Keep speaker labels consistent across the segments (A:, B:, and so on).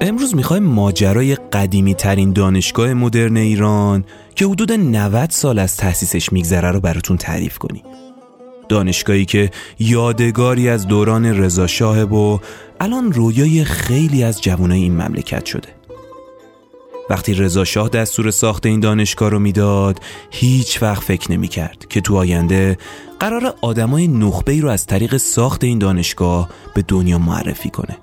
A: امروز می‌خوایم ماجرای قدیمی ترین دانشگاه مدرن ایران که حدود 90 سال از تأسیسش میگذره رو براتون تعریف کنیم. دانشگاهی که یادگاری از دوران رضاشاه و الان رویای خیلی از جوانای این مملکت شده. وقتی رضا شاه دستور ساخت این دانشگاه رو می‌داد هیچ وقت فکر نمی کرد که تو آینده قرار آدمای نخبه رو از طریق ساخت این دانشگاه به دنیا معرفی کنه.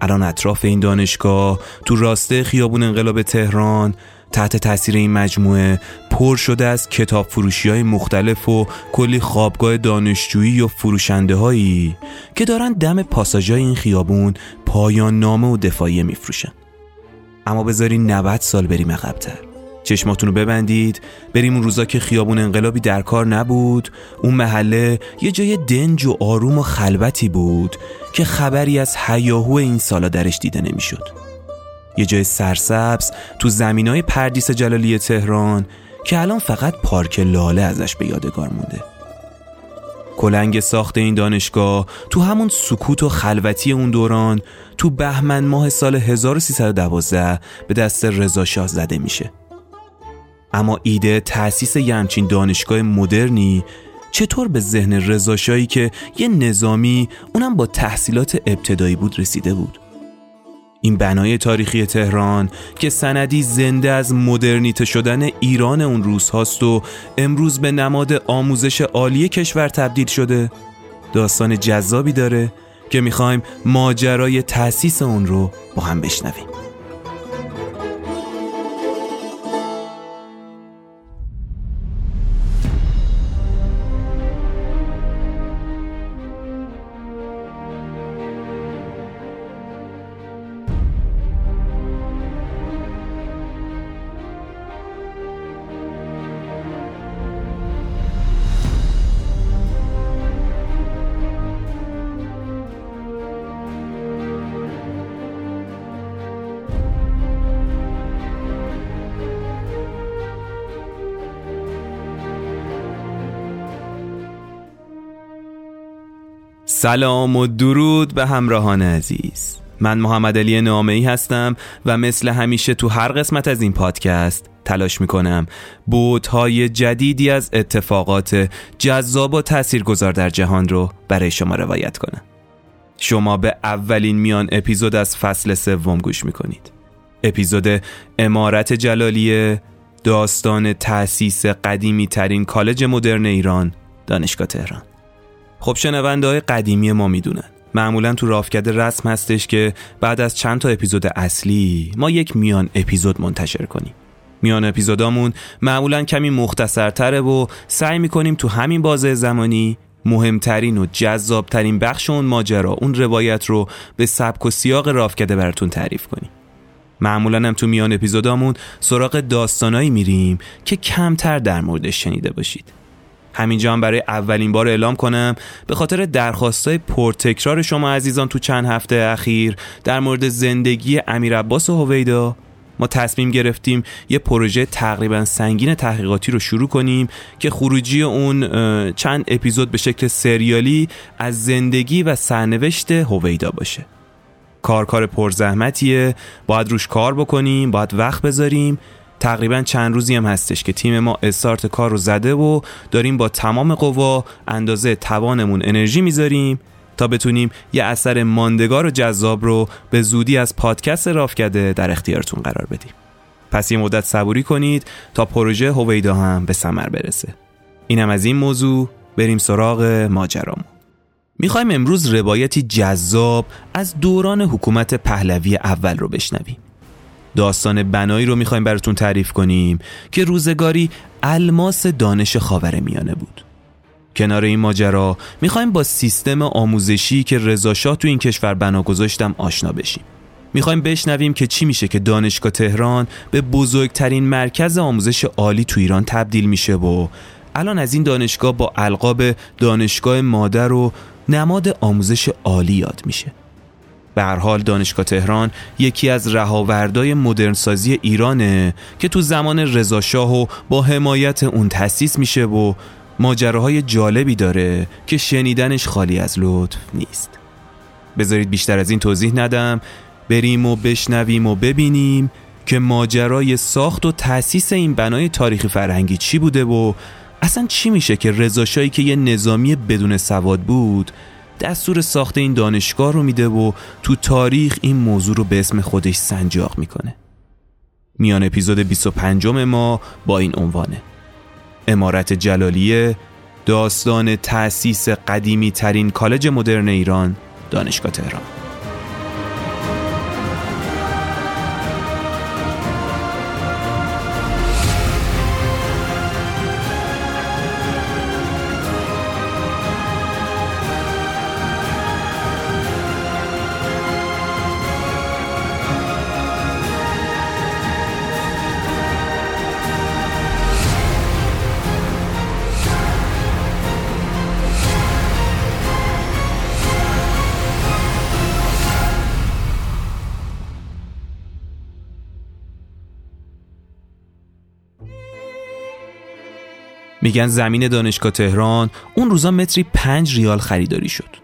A: الان اطراف این دانشگاه تو راسته خیابون انقلاب تهران تحت تاثیر این مجموعه پر شده از کتاب فروشی های مختلف و کلی خوابگاه دانشجویی و فروشنده هایی که دارن دم پاساژای این خیابون پایان نامه و دفاعیه میفروشن. اما بذارین 90 سال بریم عقبتر. چشماتون رو ببندید. بریم اون روزا که خیابون انقلابی در کار نبود. اون محله یه جای دنج و آروم و خلوتی بود که خبری از حیاهو این سالا درش دیده نمی‌شد. یه جای سرسبز تو زمین های پردیس جلالی تهران که الان فقط پارک لاله ازش به یادگار مونده. کلنگ ساخت این دانشگاه تو همون سکوت و خلوتی اون دوران تو بهمن ماه سال 1312 به دست رضا شاه زده میشه. اما ایده تأسیس یه همچین دانشگاه مدرنی چطور به ذهن رضاشاهی که یه نظامی اونم با تحصیلات ابتدایی بود رسیده بود؟ این بنای تاریخی تهران که سندی زنده از مدرنیته شدن ایران اون روز هاست و امروز به نماد آموزش عالی کشور تبدیل شده داستان جذابی داره که می‌خوایم ماجرای تأسیس اون رو با هم بشنویم. سلام و درود به همراهان عزیز. من محمد علی نامعی هستم و مثل همیشه تو هر قسمت از این پادکست تلاش می‌کنم بودهای جدیدی از اتفاقات جذاب و تاثیرگذار در جهان رو برای شما روایت کنم. شما به اولین میان اپیزود از فصل سوم گوش می‌کنید. اپیزود امارت جلالیه داستان تأسیس قدیمی ترین کالج مدرن ایران دانشگاه تهران. خب شنونده های قدیمی ما می‌دونن. معمولا تو رافکده رسم هستش که بعد از چند تا اپیزود اصلی ما یک میان اپیزود منتشر کنیم. میان اپیزودامون معمولا کمی مختصرتره و سعی می‌کنیم تو همین بازه زمانی مهمترین و جذابترین بخش اون ماجرا اون روایت رو به سبک و سیاق رافکده براتون تعریف کنیم. معمولا هم تو میان اپیزودامون سراغ داستانایی میریم که کمتر در موردش شنیده باشید. همینجا هم برای اولین بار اعلام کنم به خاطر درخواستای پرتکرار شما عزیزان تو چند هفته اخیر در مورد زندگی امیر عباس هویدا ما تصمیم گرفتیم یه پروژه تقریبا سنگین تحقیقاتی رو شروع کنیم که خروجی اون چند اپیزود به شکل سریالی از زندگی و سرنوشت هویدا باشه. کار کار پرزحمتیه باید روش کار بکنیم باید وقت بذاریم. تقریبا چند روزی هم هستش که تیم ما استارت کار رو زده و داریم با تمام قوا اندازه توانمون انرژی می‌ذاریم تا بتونیم یه اثر ماندگار و جذاب رو به زودی از پادکست رافکده در اختیارتون قرار بدیم. پس یه مدت صبوری کنید تا پروژه هویدا هم به ثمر برسه. اینم از این موضوع بریم سراغ ماجرامون. می‌خوایم امروز روایتی جذاب از دوران حکومت پهلوی اول رو بشنویم. داستان بنایی رو می‌خوایم براتون تعریف کنیم که روزگاری الماس دانش خاور میانه بود. کنار این ماجرا می‌خوایم با سیستم آموزشی که رضاشاه تو این کشور بنا گذاشتم آشنا بشیم. می‌خوایم بشنویم که چی میشه که دانشگاه تهران به بزرگترین مرکز آموزش عالی تو ایران تبدیل میشه و الان از این دانشگاه با القاب دانشگاه مادر و نماد آموزش عالی یاد میشه. به هر حال دانشگاه تهران یکی از رهاوردای مدرنسازی ایرانه که تو زمان رضاشاه و با حمایت اون تأسیس میشه و ماجراهای جالبی داره که شنیدنش خالی از لطف نیست. بذارید بیشتر از این توضیح ندم. بریم و بشنویم و ببینیم که ماجرای ساخت و تأسیس این بنای تاریخی فرهنگی چی بوده و اصلا چی میشه که رضاشاهی که یه نظامی بدون سواد بود دستور ساخت این دانشگاه رو میده و تو تاریخ این موضوع رو به اسم خودش سنجاق می‌کنه. میان اپیزود 25 ما با این عنوانه. امارت جلالیه داستان تأسیس قدیمی ترین کالج مدرن ایران دانشگاه تهران. میگن زمین دانشگاه تهران اون روزا متری پنج ریال خریداری شد.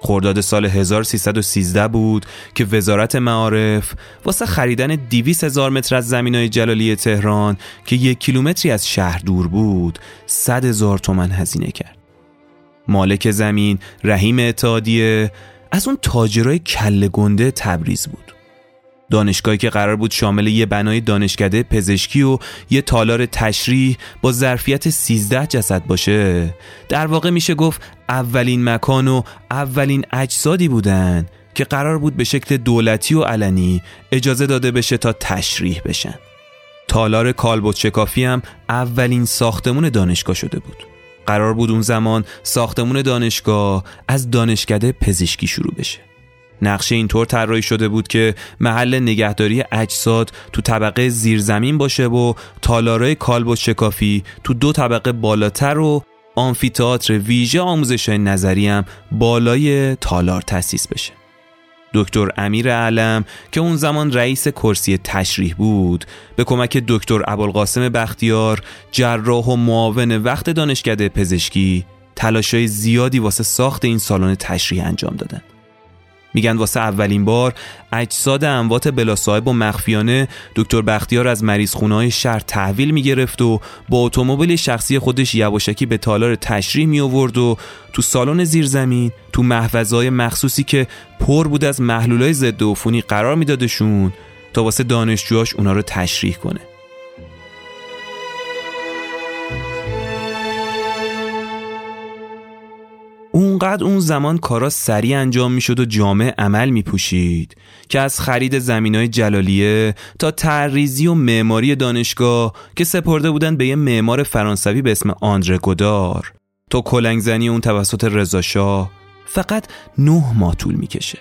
A: خرداد سال 1313 بود که وزارت معارف واسه خریدن 200 هزار متر از زمین های جلالی تهران که یک کیلومتری از شهر دور بود 100 هزار تومن هزینه کرد. مالک زمین رحیم اتحادیه از اون تاجرای کله گنده تبریز بود. دانشگاهی که قرار بود شامل یه بنای دانشکده پزشکی و یه تالار تشریح با ظرفیت 13 جسد باشه. در واقع میشه گفت اولین مکان و اولین اجسادی بودن که قرار بود به شکل دولتی و علنی اجازه داده بشه تا تشریح بشن. تالار کالبوت شکافی هم اولین ساختمون دانشگاه شده بود. قرار بود اون زمان ساختمون دانشگاه از دانشکده پزشکی شروع بشه. نقشه اینطور طراحی شده بود که محل نگهداری اجساد تو طبقه زیرزمین باشه و تالارای کالبد شکافی تو دو طبقه بالاتر و آمفیتئاتر ویژه آموزش نظری هم بالای تالار تأسیس بشه. دکتر امیر علم که اون زمان رئیس کرسی تشریح بود به کمک دکتر ابوالقاسم بختیار جراح و معاون وقت دانشکده پزشکی تلاشای زیادی واسه ساخت این سالن تشریح انجام دادن میگن واسه اولین بار اجساد اموات بلا صاحب و مخفیانه دکتر بختیار از مریض خونه های شهر تحویل می‌گرفت و با اتومبیل شخصی خودش یواشکی به تالار تشریح می آورد و تو سالن زیرزمین تو محفظه مخصوصی که پر بود از محلولای ضد عفونی قرار میدادشون تا واسه دانشجوهاش اونا رو تشریح کنه. اونقدر اون زمان کارا سریع انجام می‌شد و جامعه عمل میپوشید که از خرید زمین های جلالیه تا تعریزی و معماری دانشگاه که سپرده بودن به یه معمار فرانسوی به اسم آندره گودار. تا کلنگزنی اون توسط رضاشاه فقط نه ماه طول می‌کشه.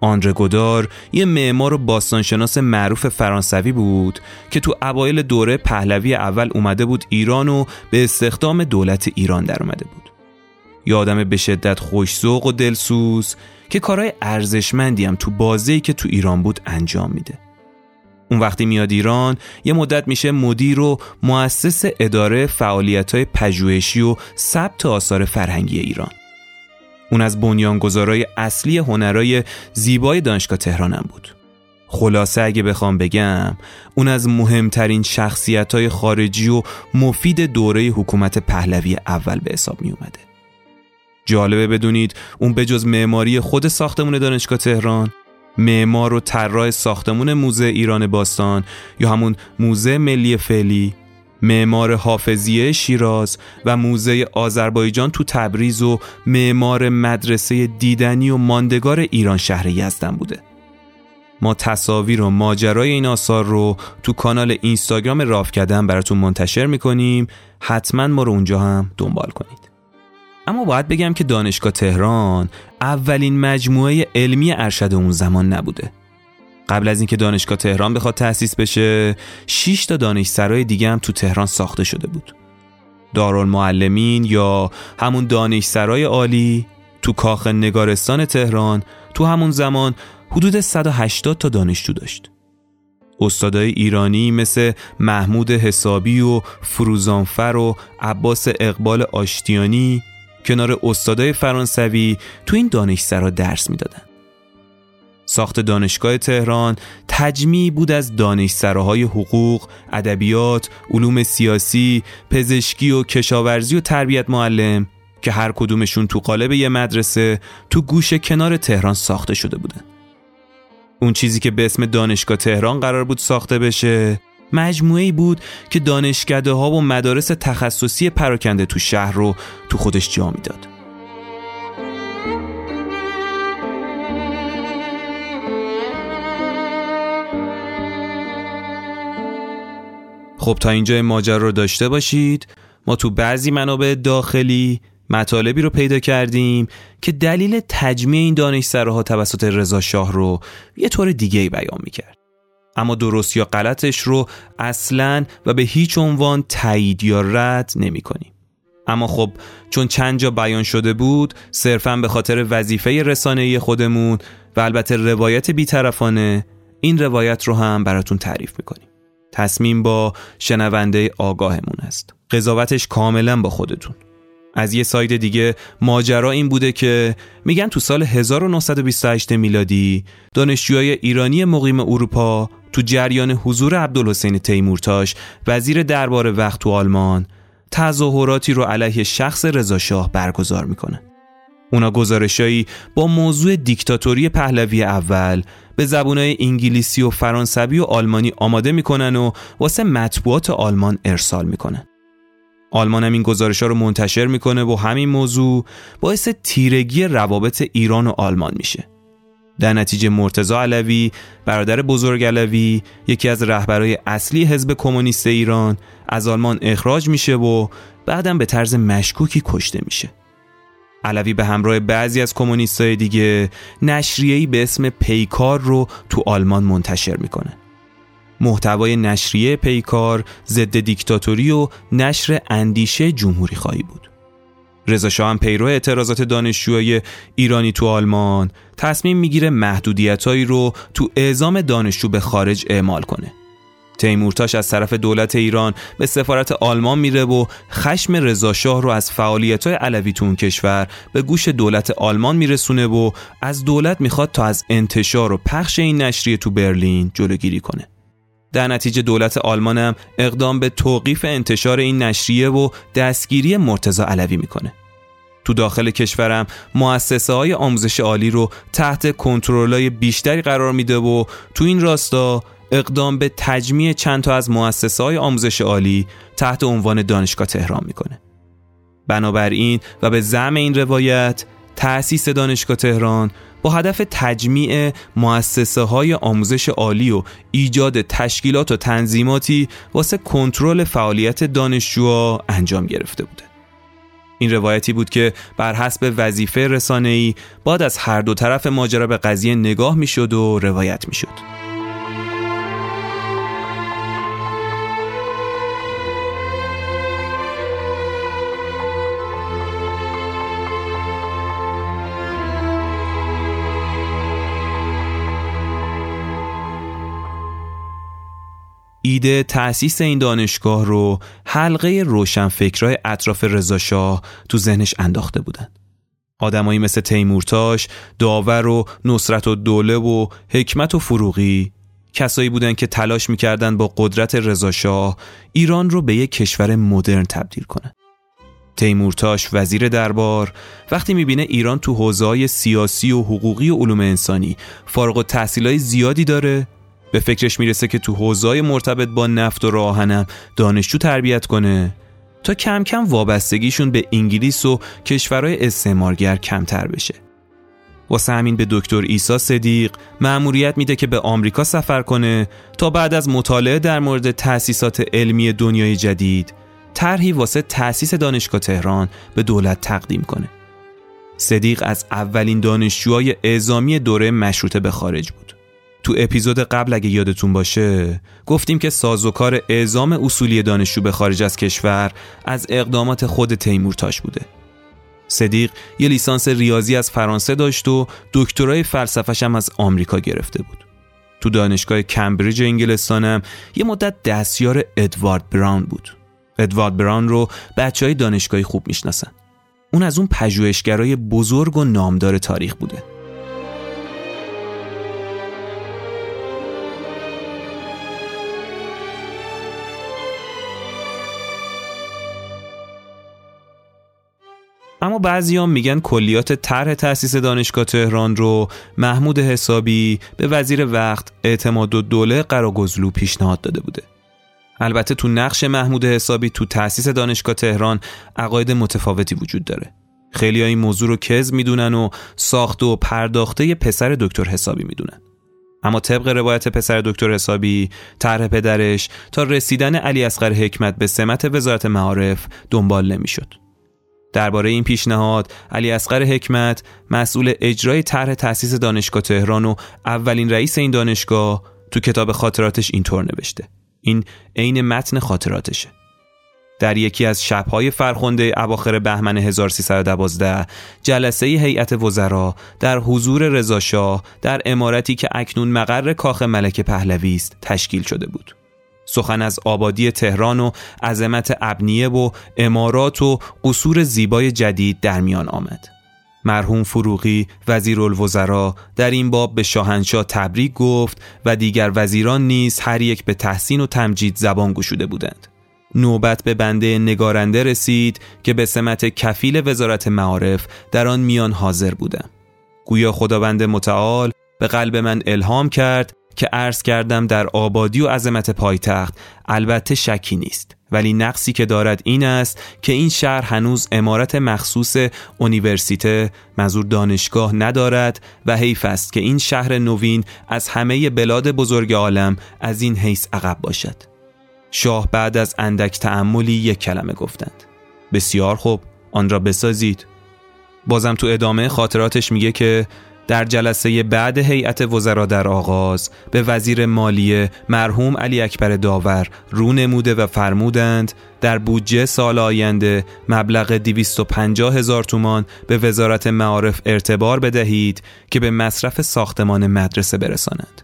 A: آندره گودار یه معمار و باستانشناس معروف فرانسوی بود که تو اوایل دوره پهلوی اول اومده بود ایران و به استخدام دولت ایران در اومده بود. یه آدم به شدت خوشزوق و دلسوز که کارهای ارزشمندی هم تو بازه‌ای که تو ایران بود انجام میده. اون وقتی میاد ایران یه مدت میشه مدیر و مؤسس اداره فعالیت‌های پژوهشی و ثبت آثار فرهنگی ایران. اون از بنیانگذارای اصلی هنرای زیبای دانشگاه تهرانم بود. خلاصه اگه بخوام بگم اون از مهمترین شخصیت های خارجی و مفید دوره حکومت پهلوی اول به حساب می اومده. جالبه بدونید اون به جز معماری خود ساختمون دانشگاه تهران معمار و طراح ساختمون موزه ایران باستان یا همون موزه ملی فعلی معمار حافظیه شیراز و موزه آذربایجان تو تبریز و معمار مدرسه دیدنی و ماندگار ایران شهر یزدن بوده. ما تصاویر و ماجرای این آثار رو تو کانال اینستاگرام راف کردن براتون منتشر می‌کنیم. حتما ما رو اونجا هم دنبال کنید. اما باید بگم که دانشگاه تهران اولین مجموعه علمی ارشد اون زمان نبوده. قبل از اینکه دانشگاه تهران بخواد تأسیس بشه 6 تا دانشسرای دیگه هم تو تهران ساخته شده بود. دارالمعلمین یا همون دانشسرای عالی تو کاخ نگارستان تهران تو همون زمان حدود 180 تا دانشجو داشت. استادای ایرانی مثل محمود حسابی و فروزانفر و عباس اقبال آشتیانی کنار استادای فرانسوی تو این دانشسرا درس می‌دادن. ساخت دانشگاه تهران تجمیعی بود از دانشسراهای حقوق، ادبیات، علوم سیاسی، پزشکی و کشاورزی و تربیت معلم که هر کدومشون تو قالب یه مدرسه تو گوش کنار تهران ساخته شده بودن. اون چیزی که به اسم دانشگاه تهران قرار بود ساخته بشه مجموعه بود که دانشکده ها و مدارس تخصصی پراکنده تو شهر رو تو خودش جا می‌داد. خب تا اینجا ماجرا رو داشته باشید ما تو بعضی منابع داخلی مطالبی رو پیدا کردیم که دلیل تجمیع این دانشسراها توسط رضا شاه رو یه طور دیگه ای بیان می‌کرد اما درست یا غلطش رو اصلا و به هیچ عنوان تایید یا رد نمی کنیم. اما خب چون چند جا بیان شده بود صرفا به خاطر وظیفه رسانه‌ای خودمون و البته روایت بیطرفانه این روایت رو هم براتون تعریف می‌کنیم. تصمیم با شنونده آگاهمون است. قضاوتش کاملا با خودتون. از یه سایت دیگه ماجرا این بوده که میگن تو سال 1928 میلادی دانشجوهای ایرانی مقیم اروپا تو جریان حضور عبدالحسین تیمورتاش وزیر دربار وقت تو آلمان تظاهراتی رو علیه شخص رضاشاه برگزار می‌کنه. اونا گزارشایی با موضوع دیکتاتوری پهلوی اول به زبونهای انگلیسی و فرانسوی و آلمانی آماده می‌کنن و واسه مطبوعات آلمان ارسال می‌کنن. آلمان هم این گزارش ها رو منتشر می‌کنه و همین موضوع باعث تیرگی روابط ایران و آلمان میشه. در نتیجه مرتزا علوی برادر بزرگ علوی یکی از رهبرای اصلی حزب کمونیست ایران از آلمان اخراج میشه و بعدم به طرز مشکوکی کشته میشه علوی به همراه بعضی از کمونیستای دیگه نشریه‌ای به اسم پیکار رو تو آلمان منتشر می‌کنه محتوای نشریه پیکار ضد دیکتاتوری و نشر اندیشه جمهوری خواهی بود. رضا شاه هم پیرو اعتراضات دانشجوهای ایرانی تو آلمان تصمیم می‌گیره محدودیتهایی رو تو اعزام دانشجو به خارج اعمال کنه. تیمورتاش از طرف دولت ایران به سفارت آلمان میره و خشم رضا شاه رو از فعالیت های علوی تو اون کشور به گوش دولت آلمان میرسونه و از دولت می‌خواد تا از انتشار و پخش این نشریه تو برلین جلوگیری کنه. در نتیجه دولت آلمان هم اقدام به توقیف انتشار این نشریه و دستگیری مرتزا علوی می‌کنه. تو داخل کشورم مؤسسه های آموزش عالی رو تحت کنترلای بیشتری قرار میده و تو این راستا اقدام به تجمیع چند تا از مؤسسه های آموزش عالی تحت عنوان دانشگاه تهران می‌کنه. بنابراین و به زعم این روایت تأسیس دانشگاه تهران با هدف تجمیع مؤسسه های آموزش عالی و ایجاد تشکیلات و تنظیماتی واسه کنترل فعالیت دانشجوها انجام گرفته بوده. این روایتی بود که بر حسب وظیفه رسانه‌ای بعد از هر دو طرف ماجرا به قضیه نگاه می‌شد و روایت می‌شد. ایده تأسیس این دانشگاه رو حلقه روشنفکرای اطراف رضاشاه تو ذهنش انداخته بودن. آدمایی مثل تیمورتاش، داور و نصرت و دوله و حکمت و فروغی کسایی بودن که تلاش می‌کردن با قدرت رضاشاه ایران رو به یک کشور مدرن تبدیل کنن. تیمورتاش وزیر دربار وقتی می‌بینه ایران تو حوزه سیاسی و حقوقی و علوم انسانی فارغ و تحصیلای زیادی داره به فکرش می‌رسه که تو حوزای مرتبط با نفت و راهنم دانشجو تربیت کنه تا کم کم وابستگیشون به انگلیس و کشورهای استعمارگر کمتر بشه. واسه همین به دکتر ایسا صدیق مأموریت میده که به آمریکا سفر کنه تا بعد از مطالعه در مورد تأسیسات علمی دنیای جدید طرحی واسه تأسیس دانشگاه تهران به دولت تقدیم کنه. صدیق از اولین دانشجوهای اعزامی دوره مشروطه به خارج بود. تو اپیزود قبل اگه یادتون باشه گفتیم که سازوکار اعزام اصولی دانشجو به خارج از کشور از اقدامات خود تیمورتاش بوده. صدیق یه لیسانس ریاضی از فرانسه داشت و دکترای فلسفش هم از آمریکا گرفته بود. تو دانشگاه کمبریج انگلستانم یه مدت دستیار ادوارد براون بود. ادوارد براون رو بچه های دانشگاهی خوب می‌شناسن. اون از اون پژوهشگرای بزرگ و نامدار تاریخ بوده. اما بعضیام میگن کلیات طرح تأسیس دانشگاه تهران رو محمود حسابی به وزیر وقت اعتماد و دوله قراگزلو پیشنهاد داده بوده. البته تو نقش محمود حسابی تو تأسیس دانشگاه تهران عقاید متفاوتی وجود داره. خیلی این موضوع رو کز می‌دونن و ساخته و پرداخته پسر دکتر حسابی می‌دونن. اما طبق روایت پسر دکتر حسابی طرح پدرش تا رسیدن علی اصغر حکمت به سمت وزارت معارف دنبال نمی‌شد. درباره این پیشنهاد علی اصغر حکمت مسئول اجرای طرح تأسیس دانشگاه تهران و اولین رئیس این دانشگاه تو کتاب خاطراتش اینطور نوشته این عین متن خاطراتشه در یکی از شبهای فرخنده اواخر بهمن 1312 جلسه هیئت وزرا در حضور رضاشاه در امارتی که اکنون مقر کاخ ملک پهلوی است تشکیل شده بود. سخن از آبادی تهران و عظمت ابنیه و امارات و قصور زیبای جدید در میان آمد. مرحوم فروغی وزیر الوزراء در این باب به شاهنشاه تبریک گفت و دیگر وزیران نیز هر یک به تحسین و تمجید زبان گشوده بودند. نوبت به بنده نگارنده رسید که به سمت کفیل وزارت معارف در آن میان حاضر بودم گویا خداوند متعال به قلب من الهام کرد که عرض کردم در آبادی و عظمت پایتخت البته شکی نیست. ولی نقصی که دارد این است که این شهر هنوز امارت مخصوص اونیورسیته منظور دانشگاه ندارد و حیف است که این شهر نوین از همه بلاد بزرگ عالم از این حیث عقب باشد. شاه بعد از اندک تعملی یک کلمه گفتند. بسیار خوب آن را بسازید. بازم تو ادامه خاطراتش میگه که در جلسه بعد هیئت وزرا در آغاز به وزیر مالیه مرحوم علی اکبر داور رو نموده و فرمودند در بودجه سال آینده مبلغ 250 هزار تومان به وزارت معارف ارتبار بدهید که به مصرف ساختمان مدرسه برسانند.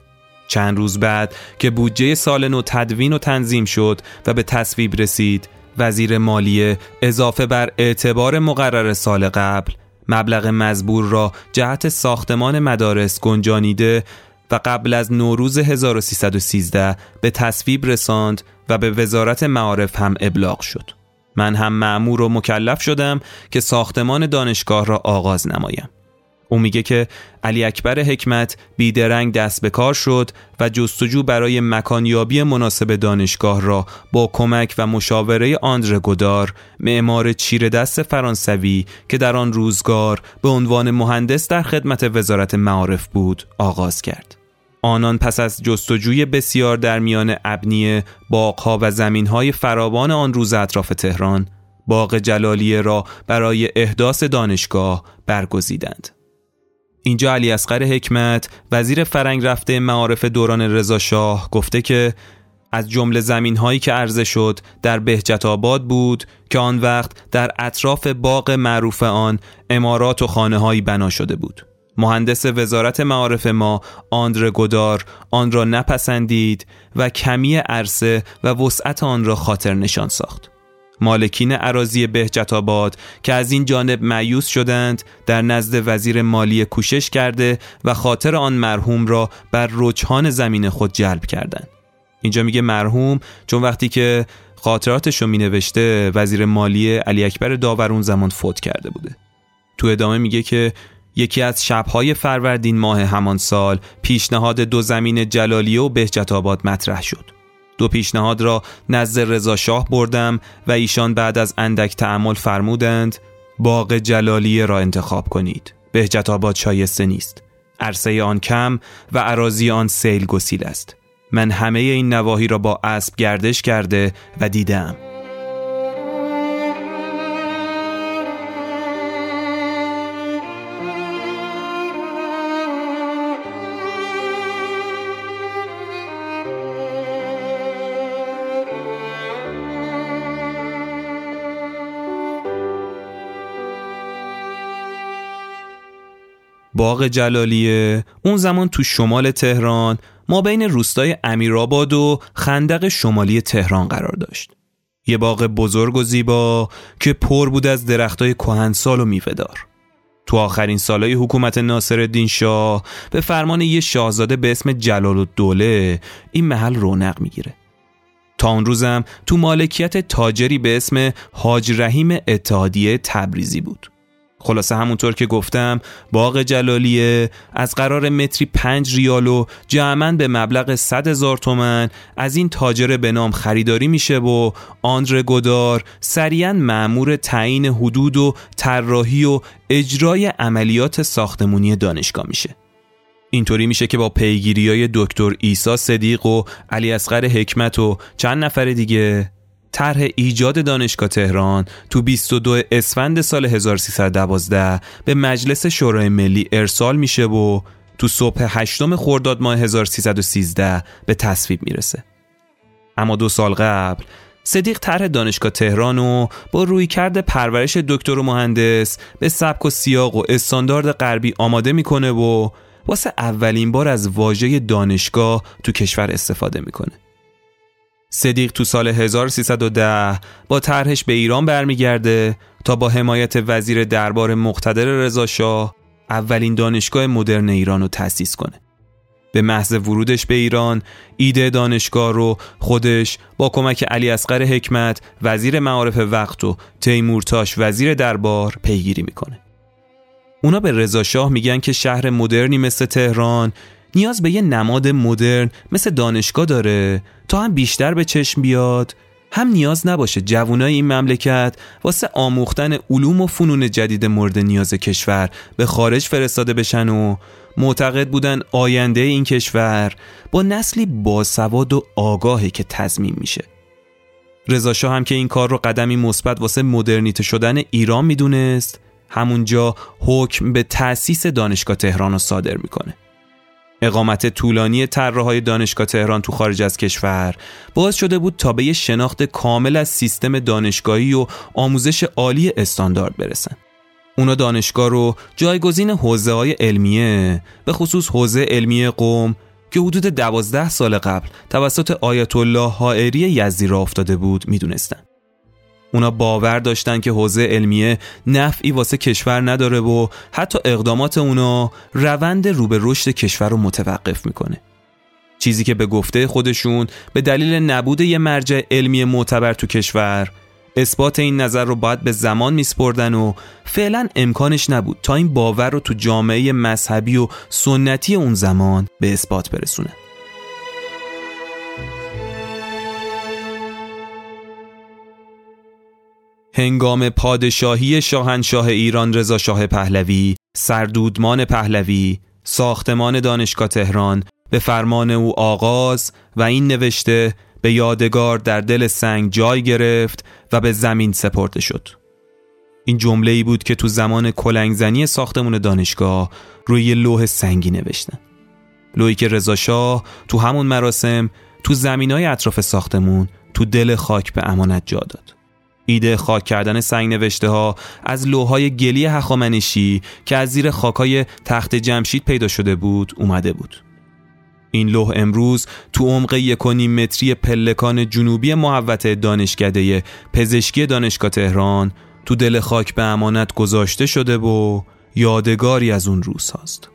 A: چند روز بعد که بودجه سال نو تدوین و تنظیم شد و به تصویب رسید وزیر مالیه اضافه بر اعتبار مقرر سال قبل مبلغ مزبور را جهت ساختمان مدارس گنجانیده و قبل از نوروز 1313 به تصویب رساند و به وزارت معارف هم ابلاغ شد. من هم معمور و مکلف شدم که ساختمان دانشگاه را آغاز نمایم. او میگه که علی اکبر حکمت بیدرنگ دست به کار شد و جستجو برای مکانیابی مناسب دانشگاه را با کمک و مشاوره آندر گودار معمار چیر دست فرانسوی که در آن روزگار به عنوان مهندس در خدمت وزارت معارف بود آغاز کرد. آنان پس از جستجوی بسیار در میان ابنیه، باغها و زمینهای فراوان آن روز اطراف تهران باغ جلالیه را برای احداث دانشگاه برگزیدند. اینجا علی اصغر حکمت وزیر فرنگ رفته معارف دوران رضا شاه گفته که از جمله زمین هایی که عرضه شد در بهجت آباد بود که آن وقت در اطراف باغ معروف آن امارات و خانه هایی بنا شده بود. مهندس وزارت معارف ما آندر گودار آن را نپسندید و کمی عرصه و وسعت آن را خاطر نشان ساخت. مالکین عراضی بهجت آباد که از این جانب معیوس شدند در نزد وزیر مالی کوشش کرده و خاطر آن مرحوم را بر رجحان زمین خود جلب کردند. اینجا میگه مرحوم چون وقتی که خاطراتش رو می نوشته وزیر مالی علی اکبر داور اون زمان فوت کرده بوده. تو ادامه میگه که یکی از شبهای فروردین ماه همان سال پیشنهاد دو زمین جلالیه و بهجت آباد مطرح شد. دو پیشنهاد را نزد رضا شاه بردم و ایشان بعد از اندک تعمل فرمودند باغ جلالیه را انتخاب کنید بهجت آباد شایسته نیست عرصه آن کم و عراضی آن سیل گسیل است. من همه این نواحی را با اسب گردش کرده و دیدم. باغ جلالیه اون زمان تو شمال تهران ما بین روستای امیرآباد و خندق شمالی تهران قرار داشت. یه باغ بزرگ و زیبا که پر بود از درختای کهنسال و میوهدار. تو آخرین سالهای حکومت ناصر شاه به فرمان یه شاهزاده به اسم جلال الدوله این محل رونق می‌گیره. تا اون روزم تو مالکیت تاجری به اسم حاج رحیم اتحادیه تبریزی بود. خلاصه همونطور که گفتم باغ جلالیه. از قرار متری پنج ریال و به مبلغ 100 هزار تومن از این تاجر به نام خریداری میشه و آندر گودار سریعا معمور تعیین حدود و طراحی و اجرای عملیات ساختمونی دانشگاه میشه. اینطوری میشه که با پیگیری های دکتر ایسا صدیق و علی اصغر حکمت و چند نفر دیگه طرح ایجاد دانشگاه تهران تو 22 اسفند سال 1312 به مجلس شورای ملی ارسال میشه و تو صبح هشتم خرداد ماه 1313 به تصویب می‌رسه. اما دو سال قبل صدیق طرح دانشگاه تهران و با روی کرد پرورش دکتر و مهندس به سبک و سیاق و استاندارد غربی آماده می‌کنه و واسه اولین بار از واژه دانشگاه تو کشور استفاده می‌کنه. صدیق تو سال 1310 با طرحش به ایران برمیگرده تا با حمایت وزیر دربار مقتدر رضاشاه اولین دانشگاه مدرن ایران رو تأسیس کنه. به محض ورودش به ایران ایده دانشگاه رو خودش با کمک علی اصغر حکمت وزیر معارف وقت و تیمورتاش وزیر دربار پیگیری می‌کنه. اونا به رضاشاه میگن که شهر مدرنی مثل تهران نیاز به یه نماد مدرن مثل دانشگاه داره تا هم بیشتر به چشم بیاد. هم نیاز نباشه جوانای این مملکت واسه آموختن علوم و فنون جدید مورد نیاز کشور به خارج فرستاده بشن و معتقد بودن آینده این کشور با نسلی باسواد و آگاهی که تضمین میشه. رضا هم که این کار رو قدمی مثبت واسه مدرنیته شدن ایران می‌دونست همونجا حکم به تأسیس دانشگاه تهران رو صادر می‌کنه. اقامت طولانی طراحهای دانشگاه تهران تو خارج از کشور باعث شده بود تا به شناخت کامل از سیستم دانشگاهی و آموزش عالی استاندارد برسن. اونا دانشگاه رو جایگزین حوزه های علمیه به خصوص حوزه علمیه قوم که حدود دوازده سال قبل توسط آیت الله حائری یزدی را افتاده بود می‌دونستن. اونا باور داشتن که حوزه علمیه نفعی واسه کشور نداره و حتی اقدامات اونا روند رو به رشد کشور رو متوقف می‌کنه. چیزی که به گفته خودشون به دلیل نبود یه مرجع علمی معتبر تو کشور اثبات این نظر رو باید به زمان میسپردن و فعلا امکانش نبود تا این باور رو تو جامعه مذهبی و سنتی اون زمان به اثبات برسونه. هنگام پادشاهی شاهنشاه ایران رضا شاه پهلوی، سردودمان پهلوی، ساختمان دانشگاه تهران به فرمان او آغاز و این نوشته به یادگار در دل سنگ جای گرفت و به زمین سپرده شد. این جمله ای بود که تو زمان کلنگزنی ساختمون دانشگاه روی لوح سنگی نوشتن. لوحی که رضا شاه تو همون مراسم تو زمینای اطراف ساختمون تو دل خاک به امانت جا داد. ایده خاک کردن سنگ نوشته ها از لوهای گلی هخامنشی که از زیر خاکای تخت جمشید پیدا شده بود اومده بود. این لوح امروز تو عمق یک متری پلکان جنوبی محوطه دانشکده پزشکی دانشگاه تهران تو دل خاک به امانت گذاشته شده و یادگاری از اون روز هست.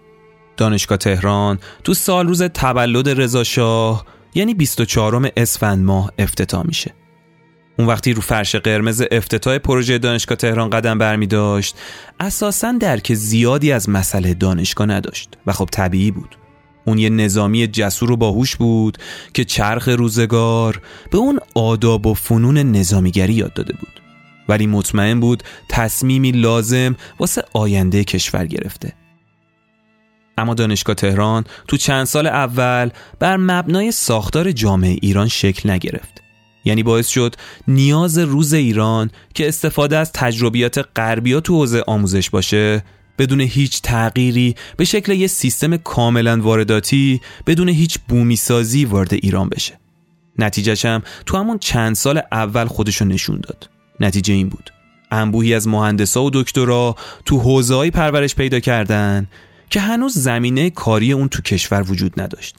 A: دانشگاه تهران تو سال روز تولد رضا شاه یعنی 24 اسفند ماه افتتاح میشه. اون وقتی رو فرش قرمز افتتاح پروژه دانشگاه تهران قدم برمی داشت اساسا درک زیادی از مسئله دانشگاه نداشت و خب طبیعی بود. اون یه نظامی جسور و باهوش بود که چرخ روزگار به اون آداب و فنون نظامیگری یاد داده بود. ولی مطمئن بود تصمیمی لازم واسه آینده کشور گرفته. اما دانشگاه تهران تو چند سال اول بر مبنای ساختار جامعه ایران شکل نگرفت. یعنی باعث شد نیاز روز ایران که استفاده از تجربیات غربیا تو حوزه آموزش باشه. بدون هیچ تغییری به شکل یه سیستم کاملا وارداتی بدون هیچ بومی سازی وارد ایران بشه. نتیجهش هم تو همون چند سال اول خودشو نشون داد. نتیجه این بود. انبوهی از مهندسا و دکترا تو حوزه‌ای پرورش پیدا کردن که هنوز زمینه کاری اون تو کشور وجود نداشت.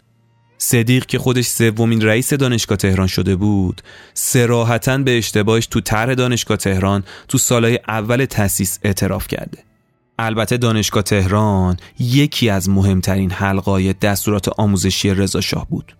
A: صدیق که خودش سومین رئیس دانشگاه تهران شده بود سراحتا به اشتباهش تو طرح دانشگاه تهران تو سالهای اول تأسیس اعتراف کرده. البته دانشگاه تهران یکی از مهمترین حلقای دستورات آموزشی رضا شاه بود.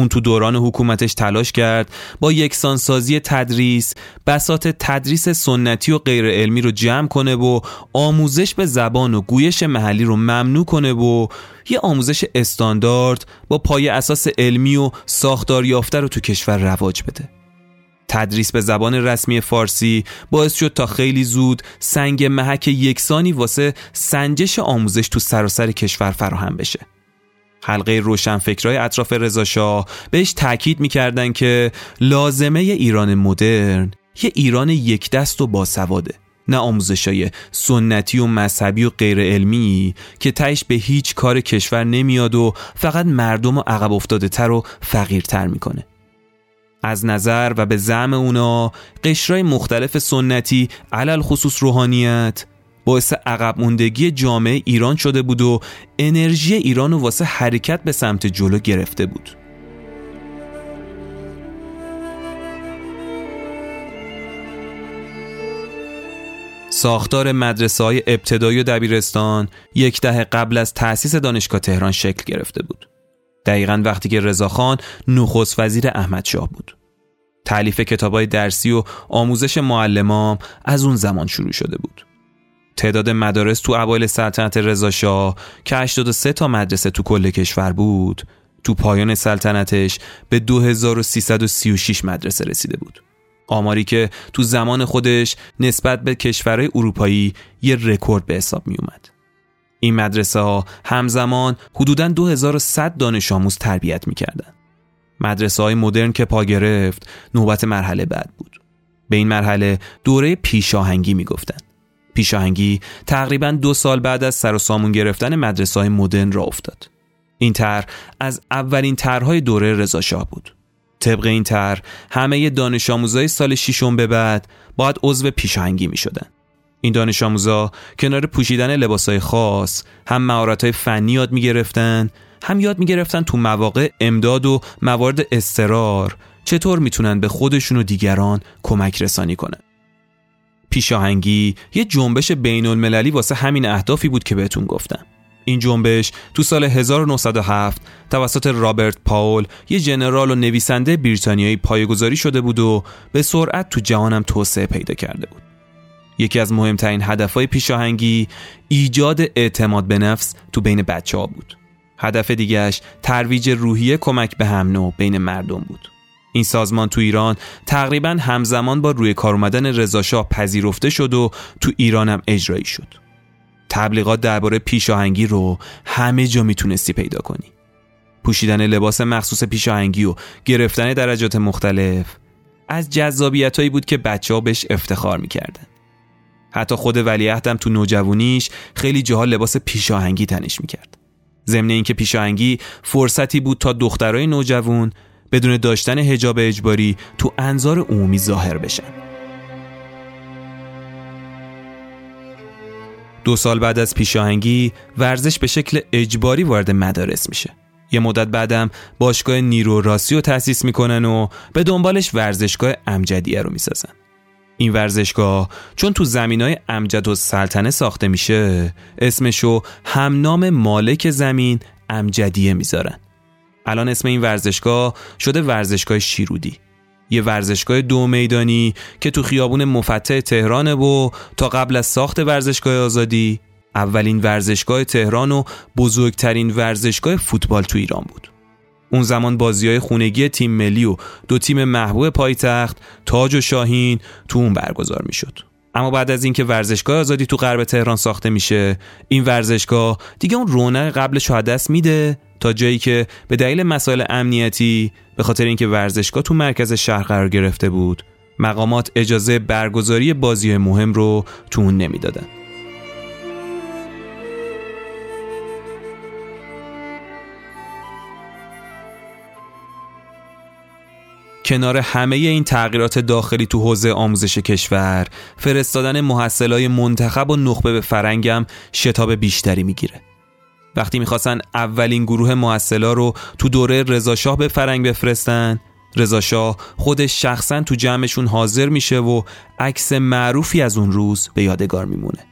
A: اون تو دوران حکومتش تلاش کرد با یکسانسازی تدریس بسات تدریس سنتی و غیر علمی رو جمع کنه و آموزش به زبان و گویش محلی رو ممنوع کنه و یه آموزش استاندارد با پای اساس علمی و ساختار یافته رو تو کشور رواج بده. تدریس به زبان رسمی فارسی باعث شد تا خیلی زود سنگ محک یکسانی واسه سنجش آموزش تو سراسر کشور فراهم بشه. حلقه روشنفکرای اطراف رضاشاه بهش تاکید می‌کردن که لازمه ایران مدرن یه ایران یک دست و باسواده نه آموزشای سنتی و مذهبی و غیر علمی که تهش به هیچ کار کشور نمیاد و فقط مردم و عقب افتاده تر و فقیرتر می‌کنه. از نظر و به زعم اونا قشرای مختلف سنتی علل خصوص روحانیت باعث عقب موندگی جامعه ایران شده بود و انرژی ایران و واسه حرکت به سمت جلو گرفته بود ساختار مدرسه های ابتدایی و دبیرستان یک دهه قبل از تأسیس دانشگاه تهران شکل گرفته بود. دقیقا وقتی که رضاخان نخست وزیر احمد شاه بود. تعلیف کتابای درسی و آموزش معلمام از اون زمان شروع شده بود. تعداد مدارس تو اوایل سلطنت رضاشاه که 83 تا مدرسه تو کل کشور بود تو پایان سلطنتش به 2336 مدرسه رسیده بود آماری که تو زمان خودش نسبت به کشورهای اروپایی یه رکورد به حساب می اومد. این مدرسه ها همزمان حدوداً 2100 دانش آموز تربیت می‌کردن. مدرسه های مدرن که پا گرفت نوبت مرحله بعد بود. به این مرحله دوره پیشاهنگی می‌گفتن. پیشاهنگی تقریبا دو سال بعد از سر و سامون گرفتن مدرسه های مدرن را افتاد. این طرح از اولین طرحهای دوره رضاشاه بود. طبق این طرح همه دانش آموزای سال ششم به بعد باید عضو پیشاهنگی می شدن. این دانش آموزا کنار پوشیدن لباسای خاص هم مهارت‌های فنی یاد می گرفتن هم یاد می گرفتن تو مواقع امداد و موارد استرار چطور می‌تونن به خودشون و دیگران کمک رسانی کنن. پیشاهنگی یه جنبش بین المللی واسه همین اهدافی بود که بهتون گفتم. این جنبش تو سال 1907 توسط رابرت پاول یه جنرال و نویسنده بریتانیایی پایگذاری شده بود و به سرعت تو جهانم توسعه پیدا کرده بود. یکی از مهمترین هدفهای پیشاهنگی ایجاد اعتماد به نفس تو بین بچه ها بود. هدف دیگهش ترویج روحیه کمک به هم نوع بین مردم بود. این سازمان تو ایران تقریبا همزمان با روی کار اومدن رضاشاه پذیرفته شد و تو ایرانم اجرایی شد. تبلیغات درباره پیشاهنگی رو همه جا می‌تونستی پیدا کنی. پوشیدن لباس مخصوص پیشاهنگی و گرفتن درجات مختلف از جذابیتایی بود که بچه ها بهش افتخار می‌کردن. حتی خود ولیعهدم تو نوجوانیش خیلی جاها لباس پیشاهنگی تنش می‌کرد. ضمن اینکه پیشاهنگی فرصتی بود تا دخترای نوجوان بدون داشتن هجاب اجباری تو انظار عمومی ظاهر بشن. دو سال بعد از پیشاهنگی ورزش به شکل اجباری وارد مدارس میشه. یه مدت بعدم باشگاه نیرو راسی رو تأسیس می‌کنن و به دنبالش ورزشگاه امجدیه رو می‌سازن. این ورزشگاه چون تو زمین های امجد و سلطنه ساخته میشه اسمشو همنام مالک زمین امجدیه می‌ذارن. الان اسم این ورزشگاه شده ورزشگاه شیرودی یه ورزشگاه دو میدانی که تو خیابون مفتح تهرانه و تا قبل از ساخت ورزشگاه آزادی اولین ورزشگاه تهران و بزرگترین ورزشگاه فوتبال تو ایران بود اون زمان بازی های خونگی تیم ملی و دو تیم محبوب پایتخت تاج و شاهین تو اون برگزار می شد. اما بعد از اینکه ورزشگاه آزادی تو غرب تهران ساخته میشه این ورزشگاه دیگه اون رونق قبلش رو دست میده تا جایی که به دلیل مسائل امنیتی به خاطر اینکه ورزشگاه تو مرکز شهر قرار گرفته بود مقامات اجازه برگزاری بازی مهم رو تو اون نمی‌دادن. کنار همه این تغییرات داخلی تو حوزه آموزش کشور فرستادن محصلای منتخب و نخبه به فرنگم شتاب بیشتری می‌گیره. وقتی می‌خواستن اولین گروه محصلا رو تو دوره رضاشاه به فرنگ بفرستن رضاشاه خودش شخصا تو جمعشون حاضر میشه و عکس معروفی از اون روز به یادگار میمونه.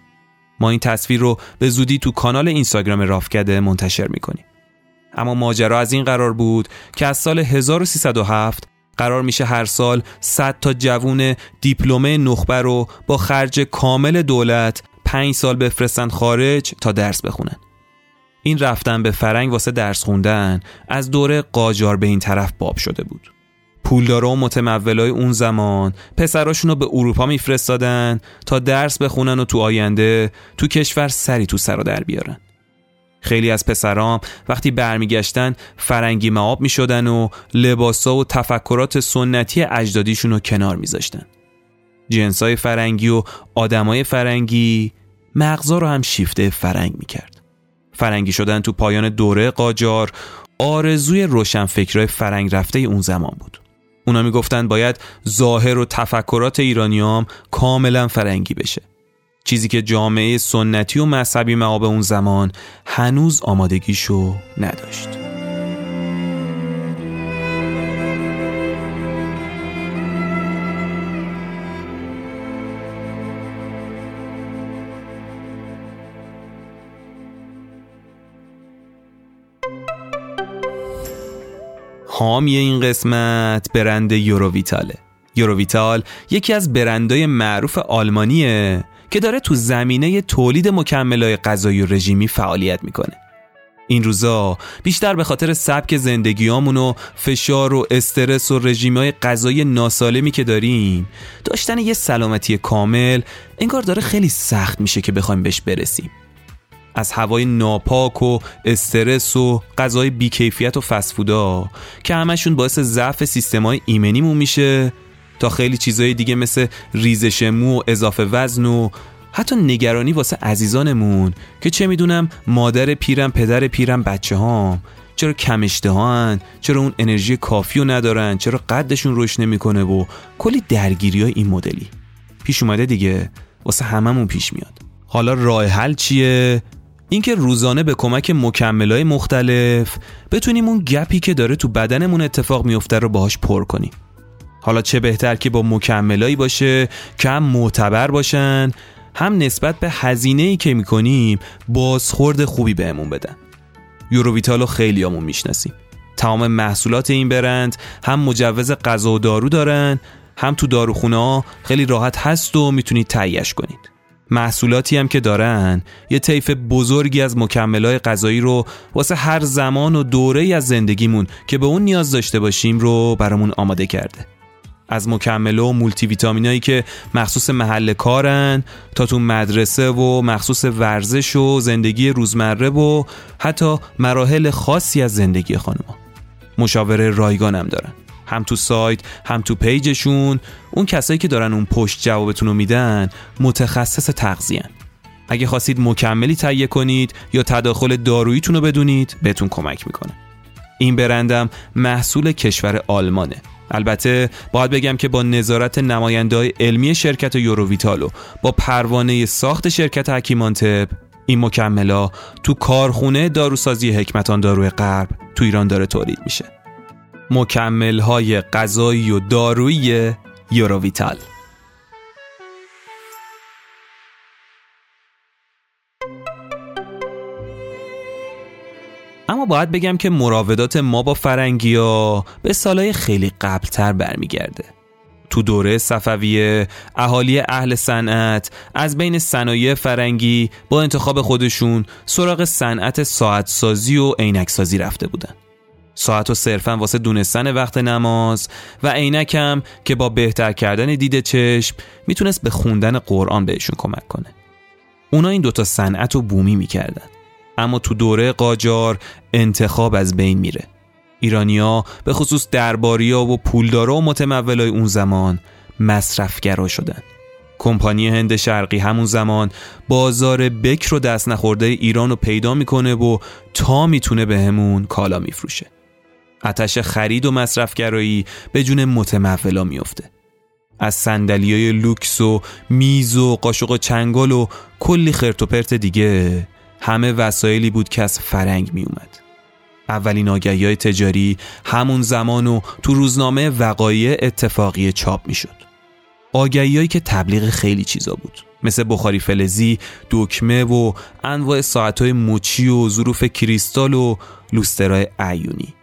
A: ما این تصویر رو به زودی تو کانال اینستاگرام رافکده منتشر می‌کنیم. اما ماجرا از این قرار بود که از سال 1307 قرار میشه هر سال 100 تا جوون دیپلمه نخبه رو با خرج کامل دولت 5 سال بفرستن خارج تا درس بخونن. این رفتن به فرنگ واسه درس خوندن از دوره قاجار به این طرف باب شده بود. پولدارا و متمولای اون زمان پسراشون رو به اروپا میفرستادن تا درس بخونن و تو آینده تو کشور سری تو سر در بیارن. خیلی از پسرام وقتی برمیگشتن فرنگی معاب می شدن و لباسا و تفکرات سنتی اجدادیشون رو کنار میذاشتن. جنسای فرنگی و آدمای فرنگی مغزا رو هم شیفته فرنگ می‌کرد. فرنگی شدن تو پایان دوره قاجار آرزوی روشنفکرای فرنگ رفته اون زمان بود. اونا می‌گفتن باید ظاهر و تفکرات ایرانیام کاملا فرنگی بشه. چیزی که جامعه سنتی و مذهبی معاب اون زمان هنوز آمادگیشو نداشت. حامی این قسمت برند یوروویتاله یوروویتال یکی از برندهای معروف آلمانیه که داره تو زمینه تولید مکملهای غذایی و رژیمی فعالیت می‌کنه. این روزا بیشتر به خاطر سبک زندگیامون و فشار و استرس و های غذایی ناسالمی که داریم داشتن یه سلامتی کامل انگار داره خیلی سخت میشه که بخوایم بهش برسیم. از هوای ناپاک و استرس و غذای بیکیفیت و فسفودا که همشون باعث ضعف سیستمای ایمنیمون میشه تا خیلی چیزهای دیگه مثل ریزش مو و اضافه وزن و حتی نگرانی واسه عزیزانمون که چه می‌دونم مادر پیرم پدر پیرم بچه هام چرا کم اشتهان؟ چرا اون انرژی کافی رو ندارن؟ چرا قدشون رشد نمی‌کنه و کلی درگیری های این مدلی؟ پیش اومده دیگه. واسه هممون پیش میاد. حالا راه حل چیه؟ اینکه روزانه به کمک های مختلف بتونیم اون گپی که داره تو بدنمون اتفاق میفته رو باهاش پر کنیم. حالا چه بهتر که با مکملایی باشه که هم معتبر باشن هم نسبت به هزینه ای که می‌کنیم بازخورد خوبی بهمون بدن. یوروویتالو خیلی همون می‌شناسیم. تمام محصولات این برند هم مجوز غذا و دارو دارن هم تو داروخونه ها خیلی راحت هست و می‌تونید تهیهش کنید. محصولاتی هم که دارن یه طیف بزرگی از مکملهای غذایی رو واسه هر زمان و دوره از زندگیمون که به اون نیاز داشته باشیم رو برامون آماده کرده. از مکمله و مولتی ویتامینایی که مخصوص محل کارن تا تو مدرسه و مخصوص ورزش و زندگی روزمره و حتی مراحل خاصی از زندگی خانما مشاوره رایگانم دارن. هم تو سایت هم تو پیجشون. اون کسایی که دارن اون پشت جوابتون رو میدن متخصص تغذیه اگه خواستید مکملی تهیه کنید یا تداخل داروییتون رو بدونید بهتون کمک می‌کنه. این برندم محصول کشور آلمانه. البته باید بگم که با نظارت نماینده علمی شرکت یوروویتالو با پروانه ساخت شرکت حکیمانتب این مکملا تو کارخونه داروسازی حکمتان دارو غرب تو ایران داره تولید میشه. مکمل های غذایی و دارویی یوروویتال اما باید بگم که مراودات ما با فرنگی ها به سالهای خیلی قبلتر برمیگرده. تو دوره صفویه اهالی اهل صنعت از بین صنایع فرنگی با انتخاب خودشون سراغ صنعت ساعت سازی و عینک سازی رفته بودن. ساعت و صرفا واسه دونستن وقت نماز و عینکم که با بهتر کردن دید چشم می‌تونست به خوندن قرآن بهشون کمک کنه. اونا این دوتا صنعت رو بومی می‌کردن. اما تو دوره قاجار انتخاب از بین میره. ایرانیا به خصوص درباریا و پولدارا و متمولای اون زمان مصرفگرا شدن. کمپانی هند شرقی همون زمان بازار بکر و دست نخورده ایران رو پیدا می‌کنه و تا می‌تونه به همون کالا میفروشه. آتش خرید و مصرفگرایی به جون متمولا میفته از سندلی لوکس و میز و قاشق و چنگال و کلی خرت دیگه همه وسایلی بود که از فرنگ می اومد. اولین آگهی های تجاری همون زمان و تو روزنامه وقایع اتفاقی چاپ می شد. که تبلیغ خیلی چیزا بود. مثل بخاری فلزی، دکمه و انواع ساعتهای مچی و ظروف کریستال و لوسترهای اعیونی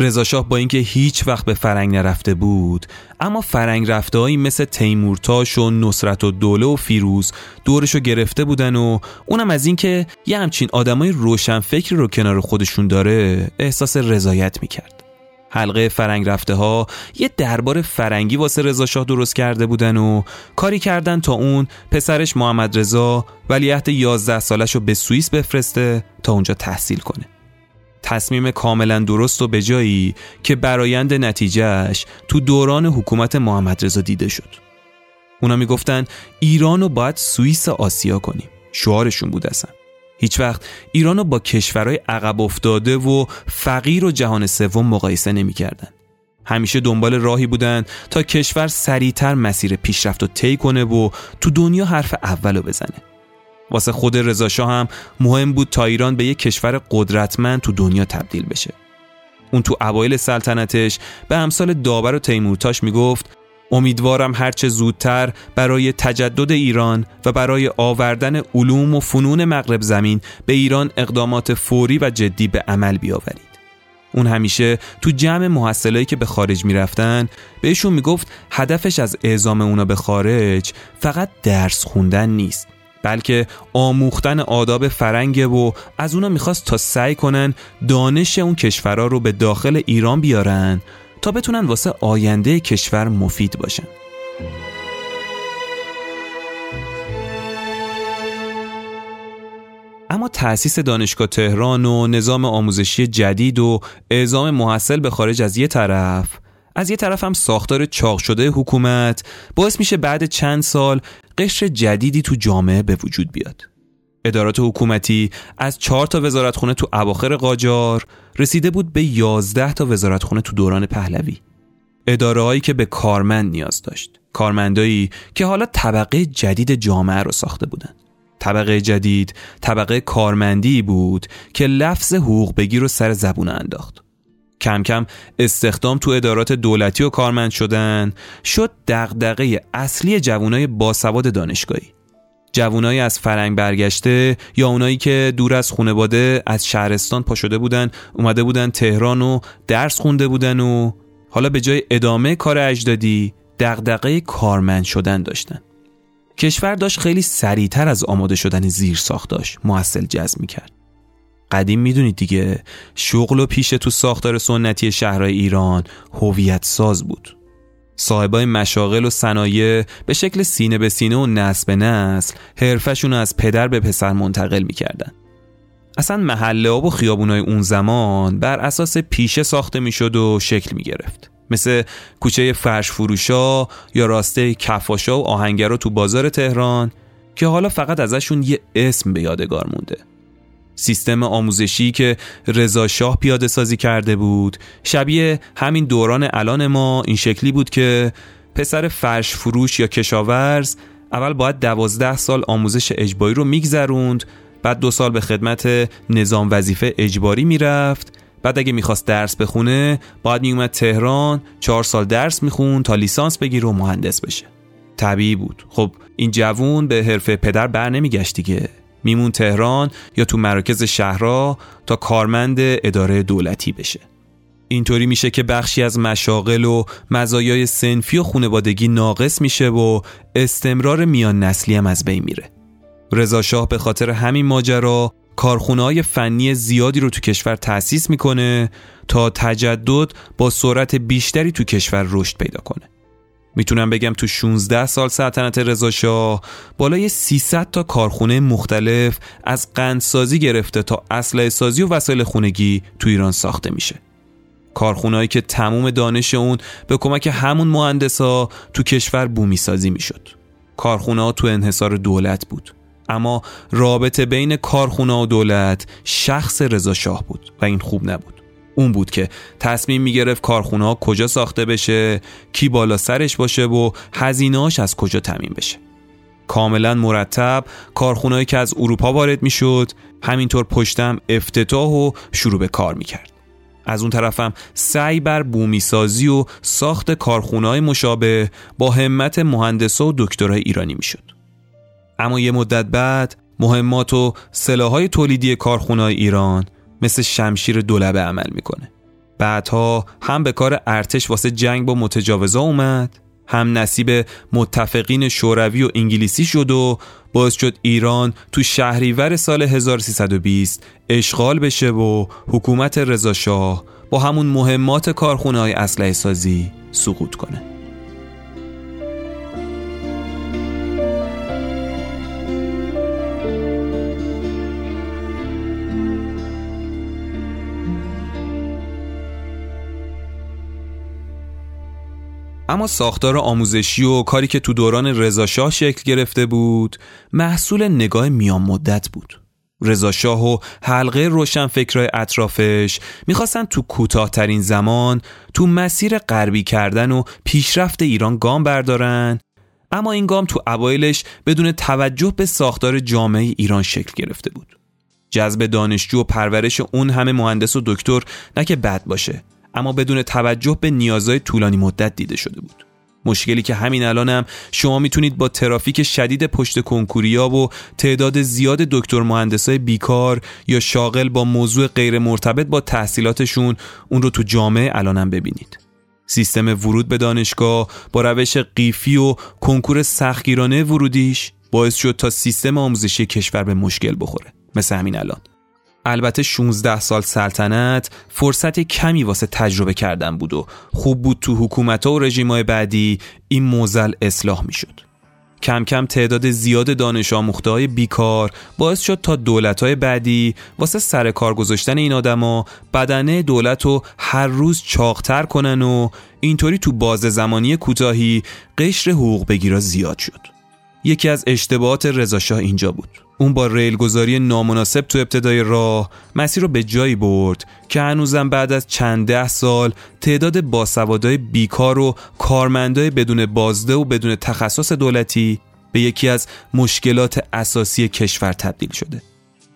A: رضاشاه با اینکه هیچ وقت به فرنگ نرفته بود اما فرنگ رفته مثل تیمورتاش و نصرت‌الدوله و فیروز دورشو گرفته بودن و اونم از اینکه یه همچین آدمای روشن فکر رو کنار خودشون داره احساس رضایت می‌کرد. حلقه فرنگ رفته ها یه دربار فرنگی واسه رضا شاه درست کرده بودن و کاری کردن تا اون پسرش محمد رضا ولیعهد 11 سالش رو به سوئیس بفرسته تا اونجا تحصیل کنه. تصمیم کاملا درست و بجایی که برایند نتیجهش تو دوران حکومت محمد رضا دیده شد اونا می‌گفتن ایران رو باید سوئیس آسیا کنیم شعارشون بود اصلا هیچ وقت ایران رو با کشورهای عقب افتاده و فقیر و جهان سوم مقایسه نمی‌کردن. همیشه دنبال راهی بودن تا کشور سریعتر مسیر پیشرفت و طی کنه و تو دنیا حرف اولو بزنه. واسه خود رضا هم مهم بود تا ایران به یک کشور قدرتمند تو دنیا تبدیل بشه. اون تو اوایل سلطنتش به امثال داور و تیمورتاش می‌گفت امیدوارم هرچه زودتر برای تجدد ایران و برای آوردن علوم و فنون مغرب زمین به ایران اقدامات فوری و جدی به عمل بیاورید. اون همیشه تو جمع محصلایی که به خارج می‌رفتن بهشون می‌گفت هدفش از اعزام اونا به خارج فقط درس خوندن نیست بلکه آموختن آداب فرنگه و از اونا می‌خواست تا سعی کنن دانش اون کشورها رو به داخل ایران بیارن تا بتونن واسه آینده کشور مفید باشن. اما تأسیس دانشگاه تهران و نظام آموزشی جدید و اعزام محصل به خارج از یه طرف از یه طرف هم ساختار چاق شده حکومت باعث میشه بعد چند سال قشر جدیدی تو جامعه به وجود بیاد. ادارات حکومتی از چهار تا وزارتخونه تو اواخر قاجار رسیده بود به یازده تا وزارتخونه تو دوران پهلوی. ادارههایی که به کارمند نیاز داشت. کارمندایی که حالا طبقه جدید جامعه رو ساخته بودند. طبقه جدید طبقه کارمندی بود که لفظ حقوق بگیر رو سر زبون انداخت. کم کم استخدام تو ادارات دولتی و کارمند شدن. شد دغدغه اصلی جوانای باسواد دانشگاهی. جوانایی از فرنگ برگشته یا اونایی که دور از خونواده از شهرستان پا شده بودن اومده بودن تهران و درس خونده بودن و حالا به جای ادامه کار اجدادی دغدغه کارمند شدن داشتن. کشور داشت خیلی سریعتر از آماده شدن زیر ساخت داشت محصل جذب می‌کرد. قدیم می‌دونید دیگه. شغل و پیش تو ساختار سنتی شهرهای ایران هویت ساز بود. صاحبای مشاغل و صنایع به شکل سینه به سینه و نسل به نسل حرفشون از پدر به پسر منتقل می‌کردن. اصلا محله و خیابونای اون زمان بر اساس پیشه ساخته می‌شد و شکل می‌گرفت. مثل کوچه فرش فروشا یا راسته کفاشا و آهنگرا تو بازار تهران که حالا فقط ازشون یه اسم به یادگار مونده. سیستم آموزشی که رضا شاه پیاده سازی کرده بود. شبیه همین دوران الان ما این شکلی بود که پسر فرش فروش یا کشاورز اول باید دوازده سال آموزش اجباری رو میگذروند بعد دو سال به خدمت نظام وظیفه اجباری می‌رفت. بعد اگه می‌خواست درس بخونه باید میومد تهران چهار سال درس می‌خوند تا لیسانس بگیره و مهندس بشه. طبیعی بود. خب این جوون به حرفه پدر بر نمیگشت دیگه. میمون تهران یا تو مراکز شهرها تا کارمند اداره دولتی بشه. اینطوری میشه که بخشی از مشاغل و مزایای سنفی و خونوادگی ناقص میشه و استمرار میان نسلی هم از بین میره. رضا شاه به خاطر همین ماجرا کارخونه های فنی زیادی رو تو کشور تأسیس می‌کنه تا تجدد با سرعت بیشتری تو کشور رشد پیدا کنه. می‌تونم بگم تو 16 سال سلطنت رضا شاه بالای 300 تا کارخونه مختلف از قندسازی گرفته تا اسلحه سازی و وسایل خونگی تو ایران ساخته میشه. کارخونهایی که تموم دانش اون به کمک همون مهندسا تو کشور بومی سازی می‌شد. کارخونه ها تو انحصار دولت بود. اما رابطه بین کارخونه و دولت شخص رضا شاه بود و این خوب نبود. اون بود که تصمیم می‌گرفت کارخونه ها کجا ساخته بشه کی بالا سرش باشه و هزینهاش از کجا تمیم بشه. کاملا مرتب کارخونهایی که از اروپا وارد می‌شد همینطور پشتم افتتاح و شروع به کار می‌کرد. از اون طرفم سعی بر بومی سازی و ساخت کارخونه های مشابه با همت مهندسا و دکترای ایرانی می‌شد. اما یه مدت بعد مهمات و سلاحهای تولیدی کارخونه ایران مثل شمشیر دولبه عمل می‌کنه. بعدها هم به کار ارتش واسه جنگ با متجاوزا اومد هم نصیب متفقین شوروی و انگلیسی شد و باعث شد ایران تو شهریور سال 1320 اشغال بشه و حکومت رضاشاه با همون مهمات کارخونه های اسلحه سازی سقوط کنه. اما ساختار آموزشی و کاری که تو دوران رضاشاه شکل گرفته بود محصول نگاه میان مدت بود. رضاشاه و حلقه روشن فکرهای اطرافش می‌خواستن تو کوتاهترین زمان تو مسیر غربی کردن و پیشرفت ایران گام بردارن اما این گام تو اوایلش بدون توجه به ساختار جامعه ایران شکل گرفته بود. جذب دانشجو و پرورش اون همه مهندس و دکتر نه که بد باشه. اما بدون توجه به نیازهای طولانی مدت دیده شده بود. مشکلی که همین الانم شما می‌تونید با ترافیک شدید پشت کنکوریا و تعداد زیاد دکتر مهندسای بیکار یا شاغل با موضوع غیر مرتبط با تحصیلاتشون اون رو تو جامعه الانم ببینید. سیستم ورود به دانشگاه با روش قیفی و کنکور سختگیرانه ورودیش باعث شد تا سیستم آموزشی کشور به مشکل بخوره. مثل همین الان. البته 16 سال سلطنت فرصت کمی واسه تجربه کردن بود و خوب بود تو حکومت و رژیمای بعدی این موزل اصلاح می‌شد. کم کم تعداد زیاد دانش آموخته های بیکار باعث شد تا دولت های بعدی واسه سر کار گذاشتن این آدما بدنه دولت رو هر روز چاقتر کنن و اینطوری تو باز زمانی کوتاهی قشر حقوق بگیرا زیاد شد. یکی از اشتباهات رضاشاه اینجا بود. اون با ریلگذاری نامناسب تو ابتدای راه مسیر رو به جایی برد که هنوزم بعد از چند ده سال تعداد باسوادای بیکار و کارمندای بدون بازده و بدون تخصص دولتی به یکی از مشکلات اساسی کشور تبدیل شده.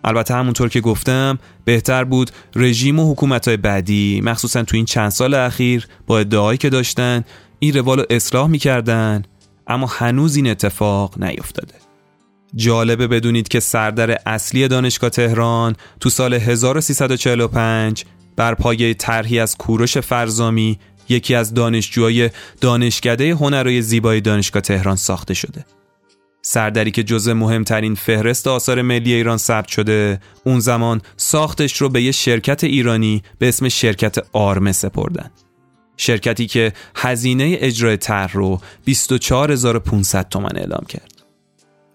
A: البته همونطور که گفتم بهتر بود رژیم و حکومتهای بعدی مخصوصا تو این چند سال اخیر با ادعایی که داشتن این روال رو اصلاح می‌کردن اما هنوز این اتفاق نیفتاده. جالبه بدونید که سردر اصلی دانشگاه تهران تو سال 1345 بر پایه طرحی از کوروش فرزامی یکی از دانشجوهای دانشکده هنرهای زیبای دانشگاه تهران ساخته شده. سردری که جزء مهمترین فهرست آثار ملی ایران ثبت شده اون زمان ساختش رو به یه شرکت ایرانی به اسم شرکت آرمه سپردن. شرکتی که هزینه اجرای طرح رو 24500 تومن اعلام کرد.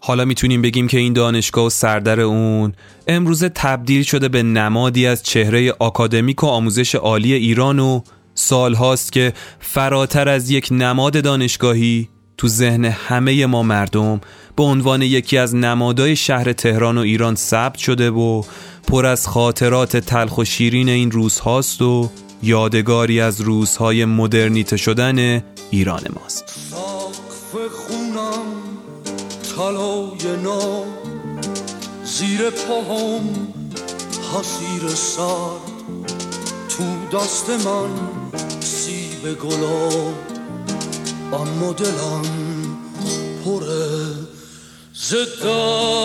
A: حالا می‌تونیم بگیم که این دانشگاه و سردر اون امروزه تبدیل شده به نمادی از چهره آکادمیک و آموزش عالی ایران و سال هاست که فراتر از یک نماد دانشگاهی تو ذهن همه ما مردم به عنوان یکی از نمادهای شهر تهران و ایران ثبت شده و پر از خاطرات تلخ و شیرین این روزهاست و یادگاری از روزهای مدرنیته شدن ایران ماست.
B: طلای نو زیر پاهم حسیر سرد تو دست من سیب گلاب اما دلم پره زدم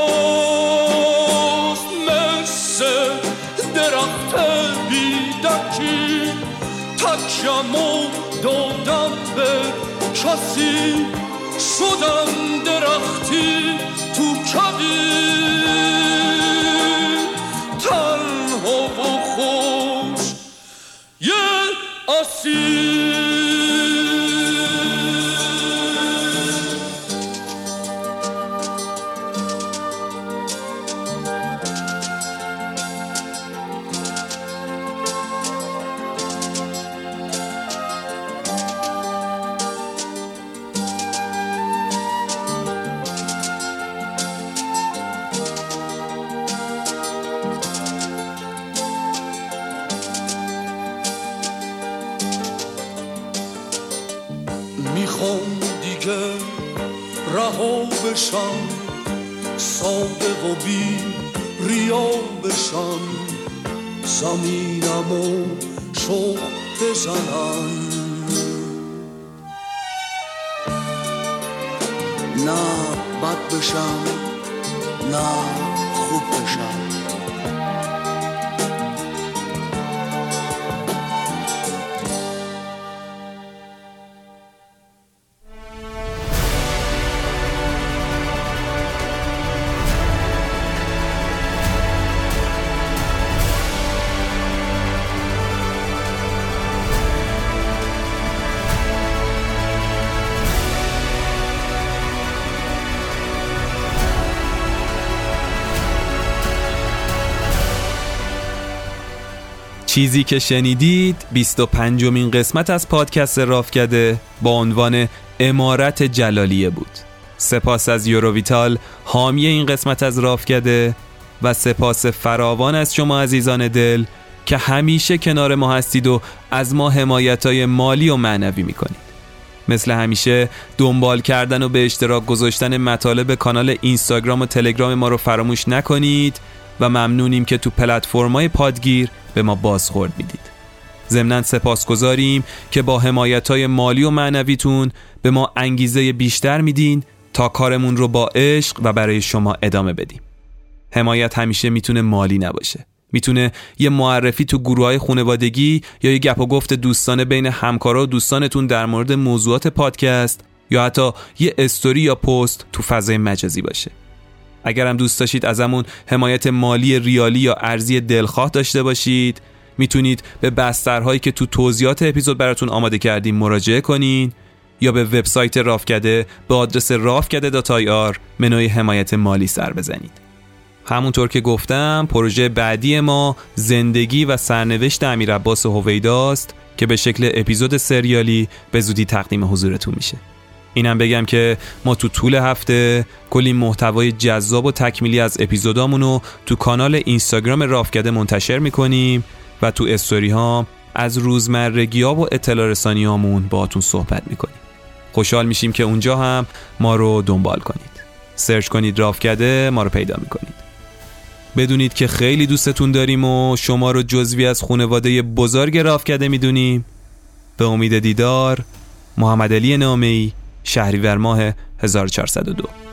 B: کسی شدم درختی تو کبی. تنها و خوش یه اسیر
A: چیزی که شنیدید 25 مین قسمت از پادکست رافکده با عنوان امارت جلالیه بود. سپاس از یوروویتال حامی این قسمت از رافکده و سپاس فراوان از شما عزیزان دل که همیشه کنار ما هستید و از ما حمایت های مالی و معنوی می‌کنید. مثل همیشه دنبال کردن و به اشتراک گذاشتن مطالب کانال اینستاگرام و تلگرام ما رو فراموش نکنید. و ممنونیم که تو پلتفرم‌های پادگیر به ما بازخورد می‌دید. ضمنا سپاسگزاریم که با حمایت های مالی و معنویتون به ما انگیزه بیشتر میدین تا کارمون رو با عشق و برای شما ادامه بدیم. حمایت همیشه می‌تونه مالی نباشه. می‌تونه یه معرفی تو گروه های خانوادگی یا یه گپ و گفت دوستانه بین همکارا و دوستانتون در مورد موضوعات پادکست یا حتی یه استوری یا پست تو فضای مجازی باشه. اگر هم دوست داشتید ازمون حمایت مالی ریالی یا ارزی دلخواه داشته باشید. می‌تونید به بسترهایی که تو توضیحات اپیزود براتون آماده کردیم مراجعه کنین یا به وبسایت رافکده به آدرس رافکده آر منوی حمایت مالی سر بزنید. همونطور که گفتم پروژه بعدی ما زندگی و سرنوشت امیر عباس هویداست که به شکل اپیزود سریالی به زودی تقدیم حضورتون میشه. اینم بگم که ما تو طول هفته کلی محتوای جذاب و تکمیلی از اپیزودامونو تو کانال اینستاگرام رافکده منتشر می‌کنیم و تو استوری ها از روزمرگی ها و اطلاع رسانی هامون باهاتون صحبت می‌کنیم. خوشحال میشیم که اونجا هم ما رو دنبال کنید. سرچ کنید رافکده ما رو پیدا می‌کنید. بدونید که خیلی دوستتون داریم و شما رو جزوی از خانواده بزرگ رافکده می‌دونیم. به امید دیدار محمد علی نامی شهریور ماه 1402